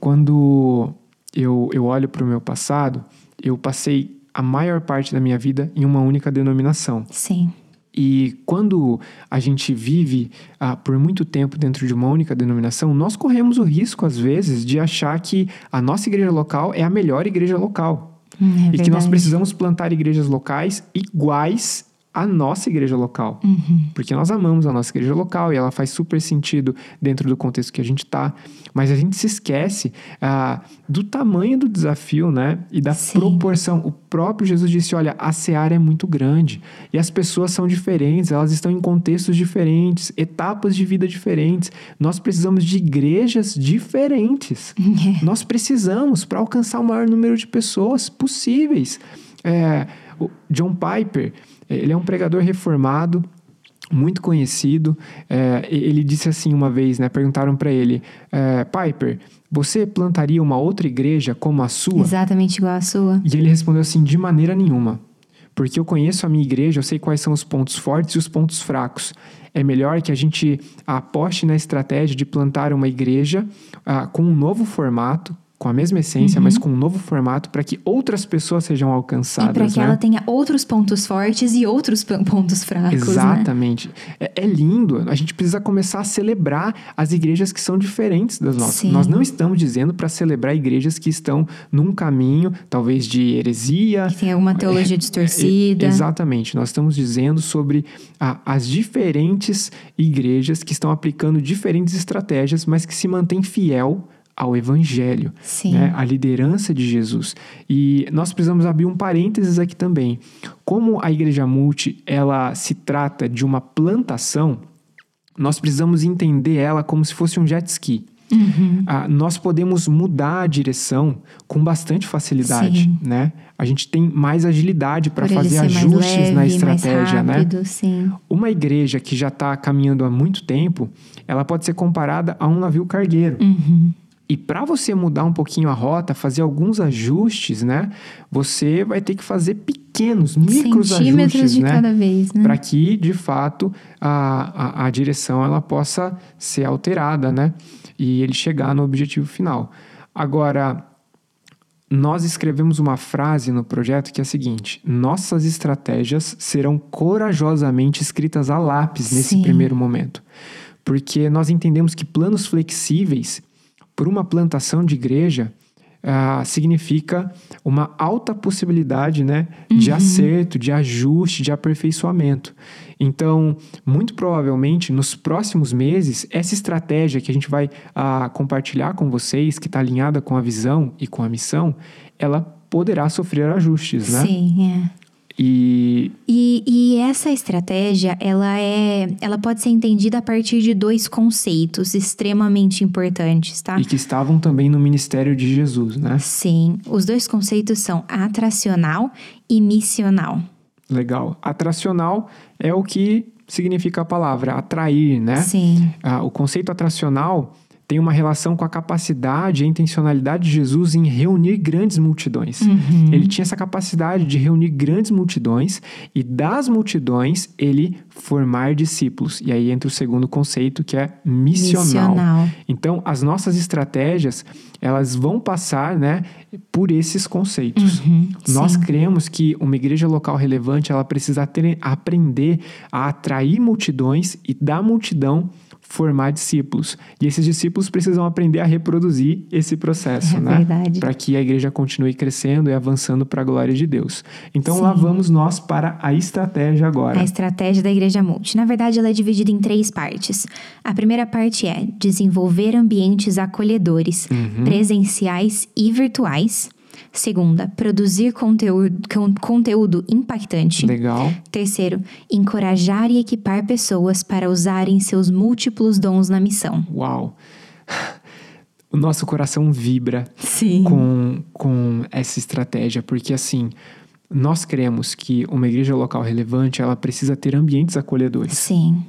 Speaker 1: Quando eu, eu olho para o meu passado, eu passei a maior parte da minha vida em uma única denominação.
Speaker 2: Sim,
Speaker 1: E quando a gente vive ah, por muito tempo dentro de uma única denominação, nós corremos o risco, às vezes, de achar que a nossa igreja local é a melhor igreja local.
Speaker 2: Hum, é
Speaker 1: e que nós precisamos plantar igrejas locais iguais à nossa igreja local.
Speaker 2: Uhum.
Speaker 1: Porque nós amamos a nossa igreja local e ela faz super sentido dentro do contexto que a gente está. Mas a gente se esquece ah, do tamanho do desafio, né? E da
Speaker 2: Sim.
Speaker 1: proporção. O próprio Jesus disse: olha, a seara é muito grande e as pessoas são diferentes, elas estão em contextos diferentes, etapas de vida diferentes. Nós precisamos de igrejas diferentes. Nós precisamos para alcançar o maior número de pessoas possíveis. É, John Piper, ele é um pregador reformado, muito conhecido. É, ele disse assim uma vez, né? Perguntaram para ele, é, Piper, você plantaria uma outra igreja como a sua?
Speaker 2: Exatamente igual a sua.
Speaker 1: E ele respondeu assim: de maneira nenhuma. Porque eu conheço a minha igreja, eu sei quais são os pontos fortes e os pontos fracos. É melhor que a gente aposte na estratégia de plantar uma igreja ah, com um novo formato, com a mesma essência, mas com um novo formato, para que outras pessoas sejam
Speaker 2: Uhum. E
Speaker 1: alcançadas.
Speaker 2: para que
Speaker 1: né?
Speaker 2: ela tenha outros pontos fortes e outros pontos fracos, né?
Speaker 1: Exatamente. É, é lindo. A gente precisa começar a celebrar as igrejas que são diferentes das nossas.
Speaker 2: Sim.
Speaker 1: Nós não estamos dizendo para celebrar igrejas que estão num caminho, talvez de heresia.
Speaker 2: Que tem alguma teologia distorcida.
Speaker 1: É, exatamente. Nós estamos dizendo sobre ah, as diferentes igrejas que estão aplicando diferentes estratégias, mas que se mantêm fiel ao evangelho, né? a liderança de Jesus. E nós precisamos abrir um parênteses aqui também. Como a igreja multi, ela se trata de uma plantação, nós precisamos entender ela como se fosse um jet ski.
Speaker 2: Uhum.
Speaker 1: Ah, nós podemos mudar a direção com bastante facilidade,
Speaker 2: Sim.
Speaker 1: né? A gente tem mais agilidade para fazer ajustes
Speaker 2: leve,
Speaker 1: na estratégia, né?
Speaker 2: rápido, Sim.
Speaker 1: Uma igreja que já está caminhando há muito tempo, ela pode ser comparada a um navio cargueiro.
Speaker 2: Uhum.
Speaker 1: E para você mudar um pouquinho a rota, fazer alguns ajustes, né? Você vai ter que fazer pequenos, micros ajustes,
Speaker 2: de
Speaker 1: né?
Speaker 2: cada vez, né?
Speaker 1: Para que, de fato, a, a, a direção ela possa ser alterada, né? E ele chegar no objetivo final. Agora, nós escrevemos uma frase no projeto que é a seguinte: nossas estratégias serão corajosamente escritas a lápis nesse
Speaker 2: Sim.
Speaker 1: primeiro momento. Porque nós entendemos que planos flexíveis por uma plantação de igreja ah, significa uma alta possibilidade né, de acerto, de ajuste, de aperfeiçoamento. Então, muito provavelmente, nos próximos meses, essa estratégia que a gente vai ah, compartilhar com vocês, que está alinhada com a visão e com a missão, ela poderá sofrer ajustes, né?
Speaker 2: Sim, é.
Speaker 1: E
Speaker 2: E, e essa estratégia, ela é, ela pode ser entendida a partir de dois conceitos extremamente importantes, tá?
Speaker 1: e que estavam também no ministério de Jesus, né?
Speaker 2: Sim, os dois conceitos são atracional e missional.
Speaker 1: Legal. Atracional é o que significa a palavra atrair, né?
Speaker 2: Sim,
Speaker 1: Ah, o conceito atracional tem uma relação com a capacidade e a intencionalidade de Jesus em reunir grandes multidões. Ele tinha essa capacidade de reunir grandes multidões e das multidões ele formar discípulos. E aí entra o segundo conceito que é missional.
Speaker 2: missional.
Speaker 1: Então, as nossas estratégias, elas vão passar, né, por esses conceitos.
Speaker 2: Uhum,
Speaker 1: Nós
Speaker 2: sim.
Speaker 1: cremos que uma igreja local relevante, ela precisa ter- aprender a atrair multidões e da multidão formar discípulos. E esses discípulos precisam aprender a reproduzir esse processo,
Speaker 2: É
Speaker 1: né?
Speaker 2: verdade.
Speaker 1: Para que a igreja continue crescendo e avançando para a glória de Deus. Então, lá
Speaker 2: Sim.
Speaker 1: vamos nós para a estratégia agora.
Speaker 2: A estratégia da Igreja Multi. Na verdade, ela é dividida em três partes. A primeira parte é desenvolver ambientes acolhedores,
Speaker 1: Uhum.
Speaker 2: presenciais e virtuais. Segunda, produzir conteúdo, con- conteúdo impactante.
Speaker 1: Legal.
Speaker 2: Terceiro, encorajar e equipar pessoas para usarem seus múltiplos dons na missão.
Speaker 1: Uau. O nosso coração vibra
Speaker 2: Sim.
Speaker 1: com, com essa estratégia, porque assim, nós cremos que uma igreja local relevante, ela precisa ter ambientes acolhedores.
Speaker 2: Sim.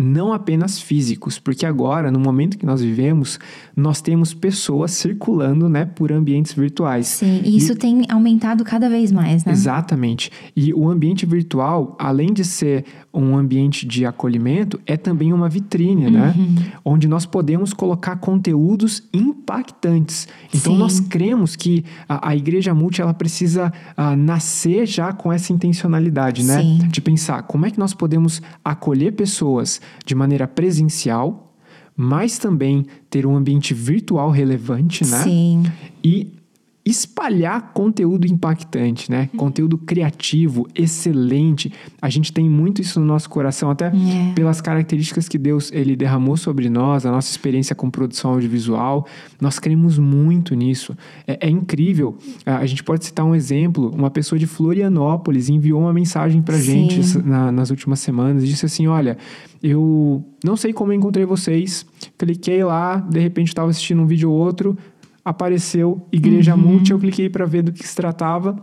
Speaker 1: Não apenas físicos, porque agora, no momento que nós vivemos, nós temos pessoas circulando, né, por ambientes virtuais.
Speaker 2: Sim. E isso tem aumentado cada vez mais, né?
Speaker 1: Exatamente. E o ambiente virtual, além de ser um ambiente de acolhimento, é também uma vitrine, né?
Speaker 2: Uhum.
Speaker 1: Onde nós podemos colocar conteúdos impactantes. Então,
Speaker 2: Sim.
Speaker 1: nós cremos que a, a igreja multi, ela precisa ah, nascer já com essa intencionalidade, né?
Speaker 2: Sim.
Speaker 1: De pensar como é que nós podemos acolher pessoas de maneira presencial, mas também ter um ambiente virtual relevante, né?
Speaker 2: Sim.
Speaker 1: e espalhar conteúdo impactante, né? Conteúdo criativo, excelente. A gente tem muito isso no nosso coração, até
Speaker 2: É.
Speaker 1: pelas características que Deus ele derramou sobre nós, a nossa experiência com produção audiovisual. Nós cremos muito nisso. É, é incrível. A, gente pode citar um exemplo. Uma pessoa de Florianópolis enviou uma mensagem pra
Speaker 2: Sim.
Speaker 1: gente na- nas últimas semanas e disse assim: Olha, eu não sei como encontrei vocês. Cliquei lá, de repente estava assistindo um vídeo ou outro, apareceu Igreja
Speaker 2: Uhum.
Speaker 1: Multi, eu cliquei para ver do que se tratava.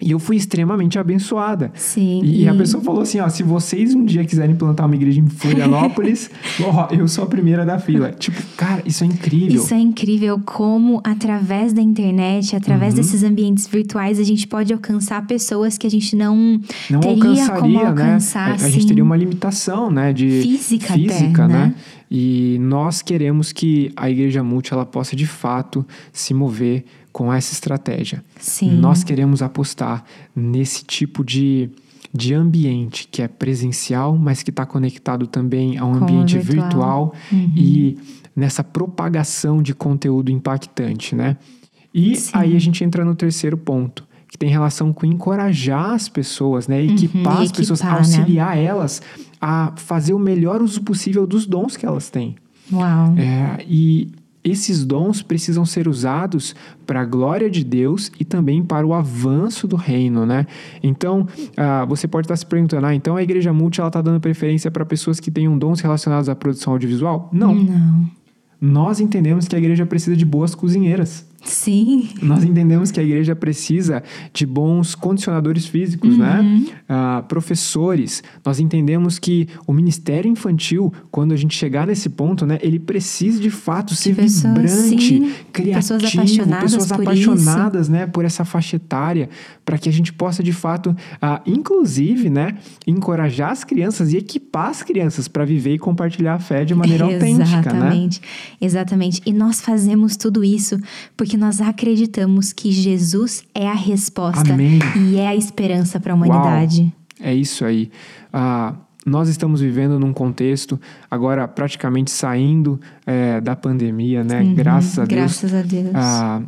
Speaker 1: E eu fui extremamente abençoada.
Speaker 2: Sim.
Speaker 1: E, e a pessoa falou assim: ó, se vocês um dia quiserem plantar uma igreja em Florianópolis, ó, eu sou a primeira da fila. Tipo, cara, isso é incrível.
Speaker 2: Isso é incrível como, através da internet, através
Speaker 1: Uhum.
Speaker 2: desses ambientes virtuais, a gente pode alcançar pessoas que a gente não,
Speaker 1: não
Speaker 2: teria
Speaker 1: alcançaria,
Speaker 2: como
Speaker 1: né?
Speaker 2: alcançar.
Speaker 1: A, a
Speaker 2: assim,
Speaker 1: gente teria uma limitação, né? De
Speaker 2: Física até,
Speaker 1: física,
Speaker 2: né?
Speaker 1: né? E nós queremos que a igreja multi ela possa de fato se mover com essa estratégia.
Speaker 2: Sim.
Speaker 1: Nós queremos apostar nesse tipo de, de ambiente que é presencial, mas que está conectado também a um
Speaker 2: Com
Speaker 1: ambiente
Speaker 2: virtual.
Speaker 1: virtual, e nessa propagação de conteúdo impactante, né? E
Speaker 2: Sim.
Speaker 1: aí a gente entra no terceiro ponto, que tem relação com encorajar as pessoas, né? Equipar
Speaker 2: e
Speaker 1: as pessoas,
Speaker 2: equipar, né?
Speaker 1: auxiliar elas a fazer o melhor uso possível dos dons que elas têm.
Speaker 2: Uau.
Speaker 1: É, e esses dons precisam ser usados para a glória de Deus e também para o avanço do reino, né? Então, ah, você pode estar se perguntando, ah, então a igreja multi ela está dando preferência para pessoas que tenham dons relacionados à produção audiovisual? Não.
Speaker 2: Não.
Speaker 1: Nós entendemos que a igreja precisa de boas cozinheiras.
Speaker 2: Sim.
Speaker 1: Nós entendemos que a igreja precisa de bons condicionadores físicos, né? Ah, professores. Nós entendemos que o ministério infantil, quando a gente chegar nesse ponto, né, ele precisa de fato ser
Speaker 2: pessoas,
Speaker 1: vibrante,
Speaker 2: sim.
Speaker 1: criativo,
Speaker 2: Pessoas apaixonadas
Speaker 1: pessoas
Speaker 2: por
Speaker 1: apaixonadas, né, por essa faixa etária, para que a gente possa de fato, ah, inclusive, né, encorajar as crianças e equipar as crianças para viver e compartilhar a fé de maneira autêntica, né?
Speaker 2: Exatamente. Exatamente. E nós fazemos tudo isso porque nós acreditamos que Jesus é a resposta
Speaker 1: Amém.
Speaker 2: e é a esperança para a humanidade.
Speaker 1: É isso aí. Ah, nós estamos vivendo num contexto, agora praticamente saindo é, da pandemia, né? graças a Deus.
Speaker 2: Uhum. Graças a Deus.
Speaker 1: ah,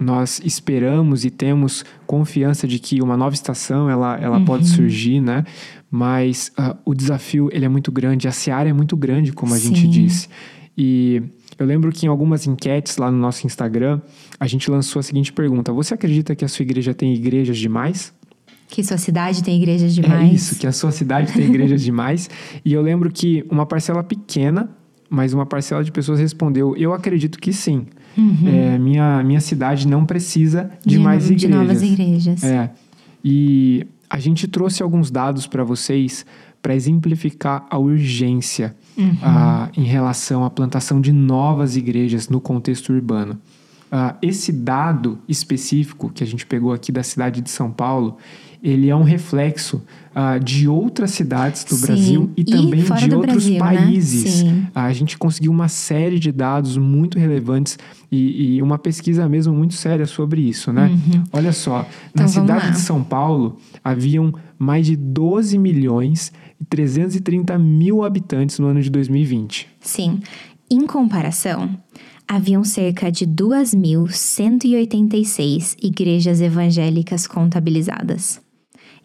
Speaker 1: nós esperamos e temos confiança de que uma nova estação ela, ela
Speaker 2: Uhum.
Speaker 1: pode surgir, né? Mas ah, o desafio ele é muito grande, a seara é muito grande, como a gente
Speaker 2: Sim.
Speaker 1: disse. E eu lembro que em algumas enquetes lá no nosso Instagram, a gente lançou a seguinte pergunta: Você acredita que a sua igreja tem igrejas demais?
Speaker 2: Que sua cidade tem igrejas demais.
Speaker 1: É isso, que a sua cidade tem igrejas demais. E eu lembro que uma parcela pequena, mas uma parcela de pessoas respondeu: Eu acredito que sim. É, minha, minha cidade não precisa de, mais
Speaker 2: Uhum. de
Speaker 1: igrejas.
Speaker 2: novas igrejas.
Speaker 1: É. E a gente trouxe alguns dados para vocês para exemplificar a urgência
Speaker 2: Uhum.
Speaker 1: ah, em relação à plantação de novas igrejas no contexto urbano. Ah, esse dado específico que a gente pegou aqui da cidade de São Paulo, ele é um reflexo ah, de outras cidades do
Speaker 2: Sim,
Speaker 1: Brasil e,
Speaker 2: e
Speaker 1: também de outros
Speaker 2: Brasil, né?
Speaker 1: países.
Speaker 2: Sim.
Speaker 1: A gente conseguiu uma série de dados muito relevantes e, e uma pesquisa mesmo muito séria sobre isso, né? Olha só,
Speaker 2: Uhum. Então,
Speaker 1: na cidade
Speaker 2: lá.
Speaker 1: de São Paulo haviam mais de 12 milhões e 330 mil habitantes no ano de 2020.
Speaker 2: Sim. Em comparação, haviam cerca de 2.186 igrejas evangélicas contabilizadas.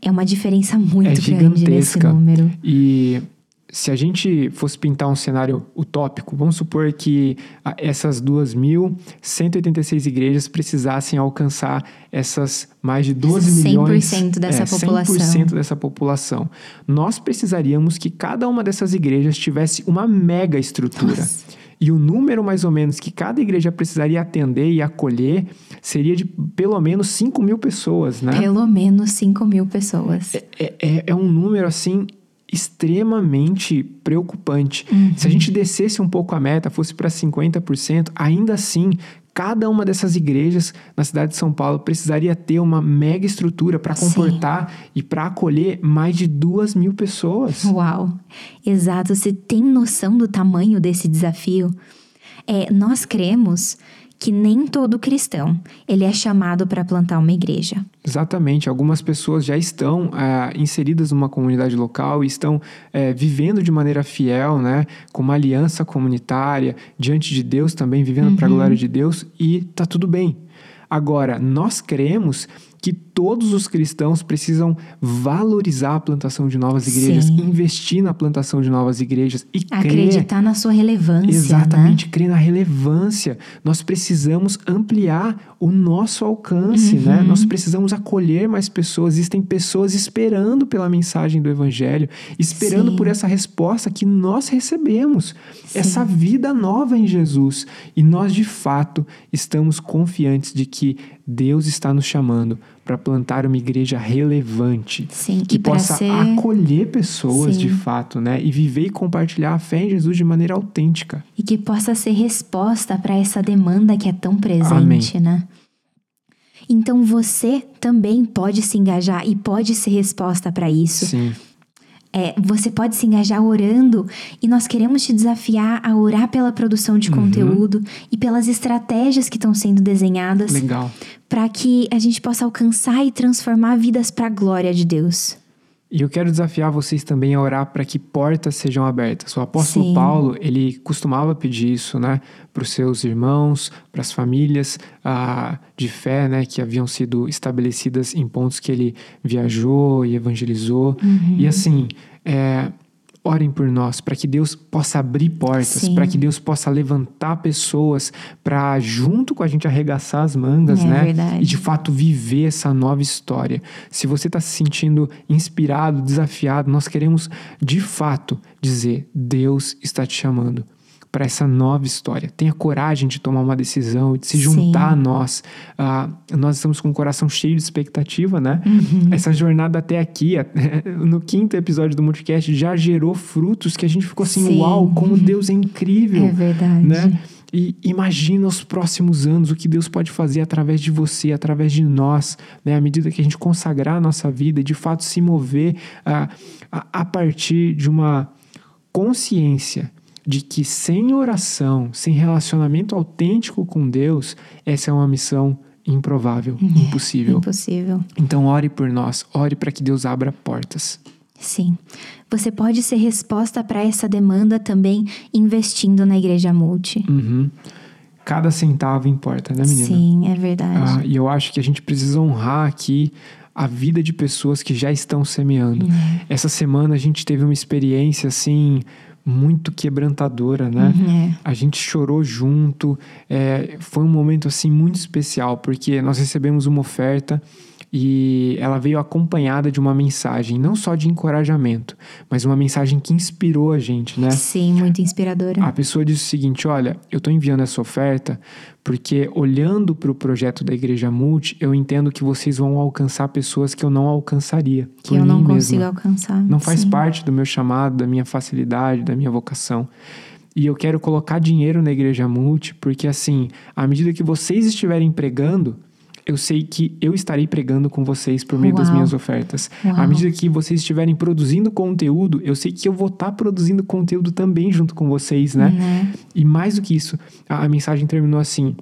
Speaker 2: É uma diferença muito
Speaker 1: é
Speaker 2: grande nesse número.
Speaker 1: E se a gente fosse pintar um cenário utópico, vamos supor que ah, essas 2.186 igrejas precisassem alcançar essas mais de 12
Speaker 2: 100%
Speaker 1: milhões...
Speaker 2: 100% dessa
Speaker 1: é,
Speaker 2: população.
Speaker 1: 100% dessa população. Nós precisaríamos que cada uma dessas igrejas tivesse uma mega estrutura.
Speaker 2: Nossa.
Speaker 1: E o número, mais ou menos, que cada igreja precisaria atender e acolher seria de pelo menos 5 mil pessoas, né?
Speaker 2: Pelo menos 5 mil pessoas.
Speaker 1: É, é, é um número, assim, extremamente preocupante.
Speaker 2: Uhum.
Speaker 1: Se a gente descesse um pouco a meta, fosse para 50%, ainda assim, cada uma dessas igrejas na cidade de São Paulo precisaria ter uma mega estrutura para
Speaker 2: Sim.
Speaker 1: comportar e para acolher mais de duas mil pessoas.
Speaker 2: Uau! Exato, você tem noção do tamanho desse desafio? É, nós cremos que nem todo cristão ele é chamado para plantar uma igreja.
Speaker 1: Exatamente. Algumas pessoas já estão ah, inseridas numa comunidade local e estão eh, vivendo de maneira fiel, né? Com uma aliança comunitária diante de Deus também, vivendo para a glória de Deus e tá tudo bem. Agora, nós cremos que todos os cristãos precisam valorizar a plantação de novas igrejas,
Speaker 2: Sim.
Speaker 1: investir na plantação de novas igrejas e crer
Speaker 2: Acreditar na sua relevância,
Speaker 1: Exatamente, crer na relevância. Nós precisamos ampliar o nosso alcance,
Speaker 2: Uhum.
Speaker 1: né? Nós precisamos acolher mais pessoas. Existem pessoas esperando pela mensagem do Evangelho, esperando
Speaker 2: Sim.
Speaker 1: por essa resposta que nós recebemos, essa vida nova em Jesus. E nós, de fato, estamos confiantes de que Deus está nos chamando para plantar uma igreja relevante.
Speaker 2: Sim,
Speaker 1: que possa
Speaker 2: ser-
Speaker 1: acolher pessoas
Speaker 2: Sim.
Speaker 1: de fato, né? E viver e compartilhar a fé em Jesus de maneira autêntica.
Speaker 2: e que possa ser resposta para essa demanda que é tão presente, né? Então você também pode se engajar e pode ser resposta para isso.
Speaker 1: Sim.
Speaker 2: É, você pode se engajar orando e nós queremos te desafiar a orar pela produção
Speaker 1: Uhum.
Speaker 2: de conteúdo e pelas estratégias que estão sendo desenhadas
Speaker 1: Legal.
Speaker 2: para que a gente possa alcançar e transformar vidas para a glória de Deus.
Speaker 1: E eu quero desafiar vocês também a orar para que portas sejam abertas. O apóstolo
Speaker 2: Sim.
Speaker 1: Paulo, ele costumava pedir isso, né, para os seus irmãos, para as famílias ah, de fé, né, que haviam sido estabelecidas em pontos que ele viajou e evangelizou.
Speaker 2: Uhum.
Speaker 1: E assim, é, orem por nós, para que Deus possa abrir portas, para que Deus possa levantar pessoas para junto com a gente arregaçar as mangas,
Speaker 2: É
Speaker 1: né?
Speaker 2: verdade.
Speaker 1: E de fato viver essa nova história. Se você está se sentindo inspirado, desafiado, nós queremos de fato dizer: Deus está te chamando para essa nova história. Tenha coragem de tomar uma decisão e de se
Speaker 2: Sim.
Speaker 1: juntar a nós. Ah, nós estamos com o coração cheio de expectativa, né?
Speaker 2: Uhum.
Speaker 1: Essa jornada até aqui, no quinto episódio do Multicast, já gerou frutos que a gente ficou assim:
Speaker 2: Sim.
Speaker 1: uau, como Deus é incrível!
Speaker 2: É verdade.
Speaker 1: né? E imagina os próximos anos o que Deus pode fazer através de você, através de nós, né? À medida que a gente consagrar a nossa vida e de fato se mover ah, a, a partir de uma consciência de que sem oração, sem relacionamento autêntico com Deus, essa é uma missão improvável, impossível.
Speaker 2: Impossível.
Speaker 1: Então ore por nós, ore para que Deus abra portas.
Speaker 2: Sim. Você pode ser resposta para essa demanda também investindo na Igreja Multi.
Speaker 1: Uhum. Cada centavo importa, né, menina?
Speaker 2: Sim, é verdade.
Speaker 1: Ah, e eu acho que a gente precisa honrar aqui a vida de pessoas que já estão semeando.
Speaker 2: Uhum.
Speaker 1: Essa semana a gente teve uma experiência assim muito quebrantadora, né?
Speaker 2: Uhum, é.
Speaker 1: A gente chorou junto. é, foi um momento assim muito especial porque nós recebemos uma oferta e ela veio acompanhada de uma mensagem, não só de encorajamento, mas uma mensagem que inspirou a gente, né?
Speaker 2: Sim, muito inspiradora.
Speaker 1: A pessoa disse o seguinte: olha, eu estou enviando essa oferta porque, olhando para o projeto da Igreja Multi, eu entendo que vocês vão alcançar pessoas que eu não alcançaria.
Speaker 2: que eu não
Speaker 1: mim
Speaker 2: consigo
Speaker 1: mesma.
Speaker 2: alcançar.
Speaker 1: Não faz
Speaker 2: Sim.
Speaker 1: parte do meu chamado, da minha facilidade, da minha vocação. E eu quero colocar dinheiro na Igreja Multi, porque assim, à medida que vocês estiverem pregando, eu sei que eu estarei pregando com vocês por meio das
Speaker 2: Uau.
Speaker 1: minhas ofertas.
Speaker 2: Uau.
Speaker 1: À medida que vocês estiverem produzindo conteúdo, eu sei que eu vou estar produzindo conteúdo também junto com vocês, né?
Speaker 2: Né?
Speaker 1: E mais do que isso, a, a mensagem terminou assim: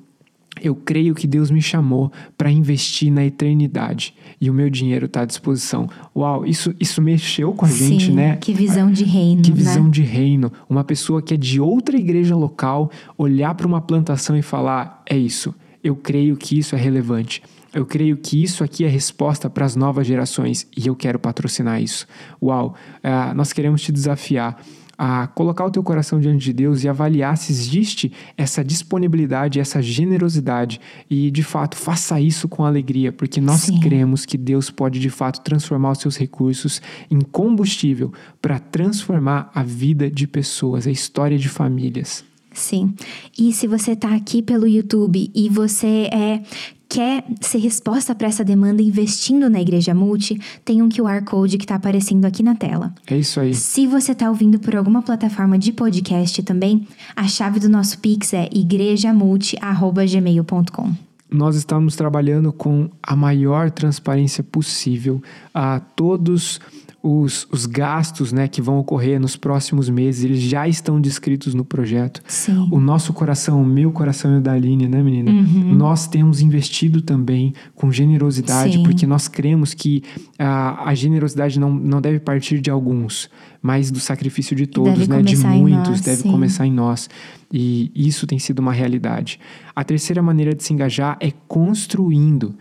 Speaker 1: Eu creio que Deus me chamou para investir na eternidade e o meu dinheiro está à disposição. Uau, isso, isso mexeu com a gente,
Speaker 2: Sim,
Speaker 1: né?
Speaker 2: Que visão de reino,
Speaker 1: Que visão
Speaker 2: né?
Speaker 1: de reino. Uma pessoa que é de outra igreja local olhar para uma plantação e falar: é isso, eu creio que isso é relevante. Eu creio que isso aqui é resposta para as novas gerações e eu quero patrocinar isso. Uau, uh, nós queremos te desafiar a colocar o teu coração diante de Deus e avaliar se existe essa disponibilidade, essa generosidade e de fato faça isso com alegria, porque nós Sim. cremos que Deus pode de fato transformar os seus recursos em combustível para transformar a vida de pessoas, a história de famílias.
Speaker 2: Sim. E se você está aqui pelo YouTube e você é quer ser resposta para essa demanda investindo na Igreja Multi, tem um QR Code que está aparecendo aqui na tela.
Speaker 1: É isso aí.
Speaker 2: Se você está ouvindo por alguma plataforma de podcast também, a chave do nosso Pix é igrejamulti.gmail.com
Speaker 1: nós estamos trabalhando com a maior transparência possível a todos os, os gastos né, que vão ocorrer nos próximos meses, eles já estão descritos no projeto.
Speaker 2: Sim.
Speaker 1: O nosso coração, o meu coração e o da Aline, né, menina? Uhum. Nós temos investido também com generosidade, Sim. porque nós cremos que a, a generosidade não, não deve partir de alguns, mas do sacrifício de todos, né? De muitos, nós, deve sim. começar em nós. E isso tem sido uma realidade. A terceira maneira de se engajar é construindo.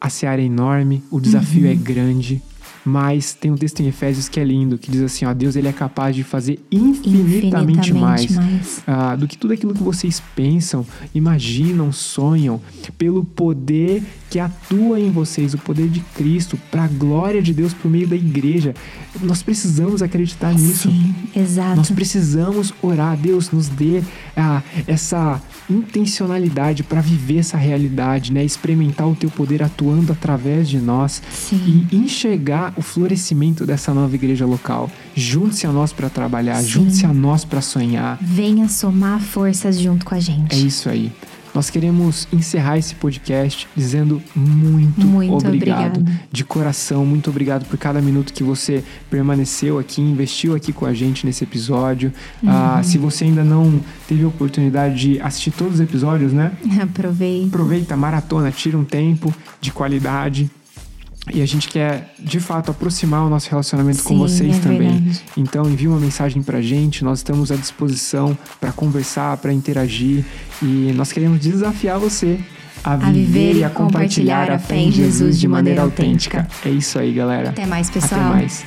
Speaker 1: A seara é enorme, o desafio uhum. é grande, mas tem um texto em Efésios que é lindo, que diz assim, ó, Deus ele é capaz de fazer infinitamente, infinitamente mais, mais. Uh, do que tudo aquilo que vocês pensam, imaginam, sonham, pelo poder que atua em vocês, o poder de Cristo, para a glória de Deus por meio da igreja. Nós precisamos acreditar nisso.
Speaker 2: Sim, exato.
Speaker 1: Nós precisamos orar, Deus nos dê ah, essa intencionalidade para viver essa realidade, né? Experimentar o teu poder atuando através de nós
Speaker 2: Sim.
Speaker 1: e enxergar o florescimento dessa nova igreja local. Junte-se a nós para trabalhar, junte-se a nós para sonhar.
Speaker 2: Venha somar forças junto com a gente.
Speaker 1: É isso aí. Nós queremos encerrar esse podcast dizendo muito, muito obrigado, obrigado, de coração, muito obrigado por cada minuto que você permaneceu aqui, investiu aqui com a gente nesse episódio. Uhum. Ah, se você ainda não teve a oportunidade de assistir todos os episódios, né?
Speaker 2: Aproveita.
Speaker 1: Aproveita, maratona, tira um tempo de qualidade e a gente quer, de fato, aproximar o nosso relacionamento Sim, com vocês é também. Verdade. Então, envie uma mensagem pra gente, nós estamos à disposição para conversar, para interagir e nós queremos desafiar você a, a viver, e a compartilhar, compartilhar a fé em Jesus de maneira autêntica. autêntica. É isso aí, galera.
Speaker 2: Até mais, pessoal.
Speaker 1: Até mais.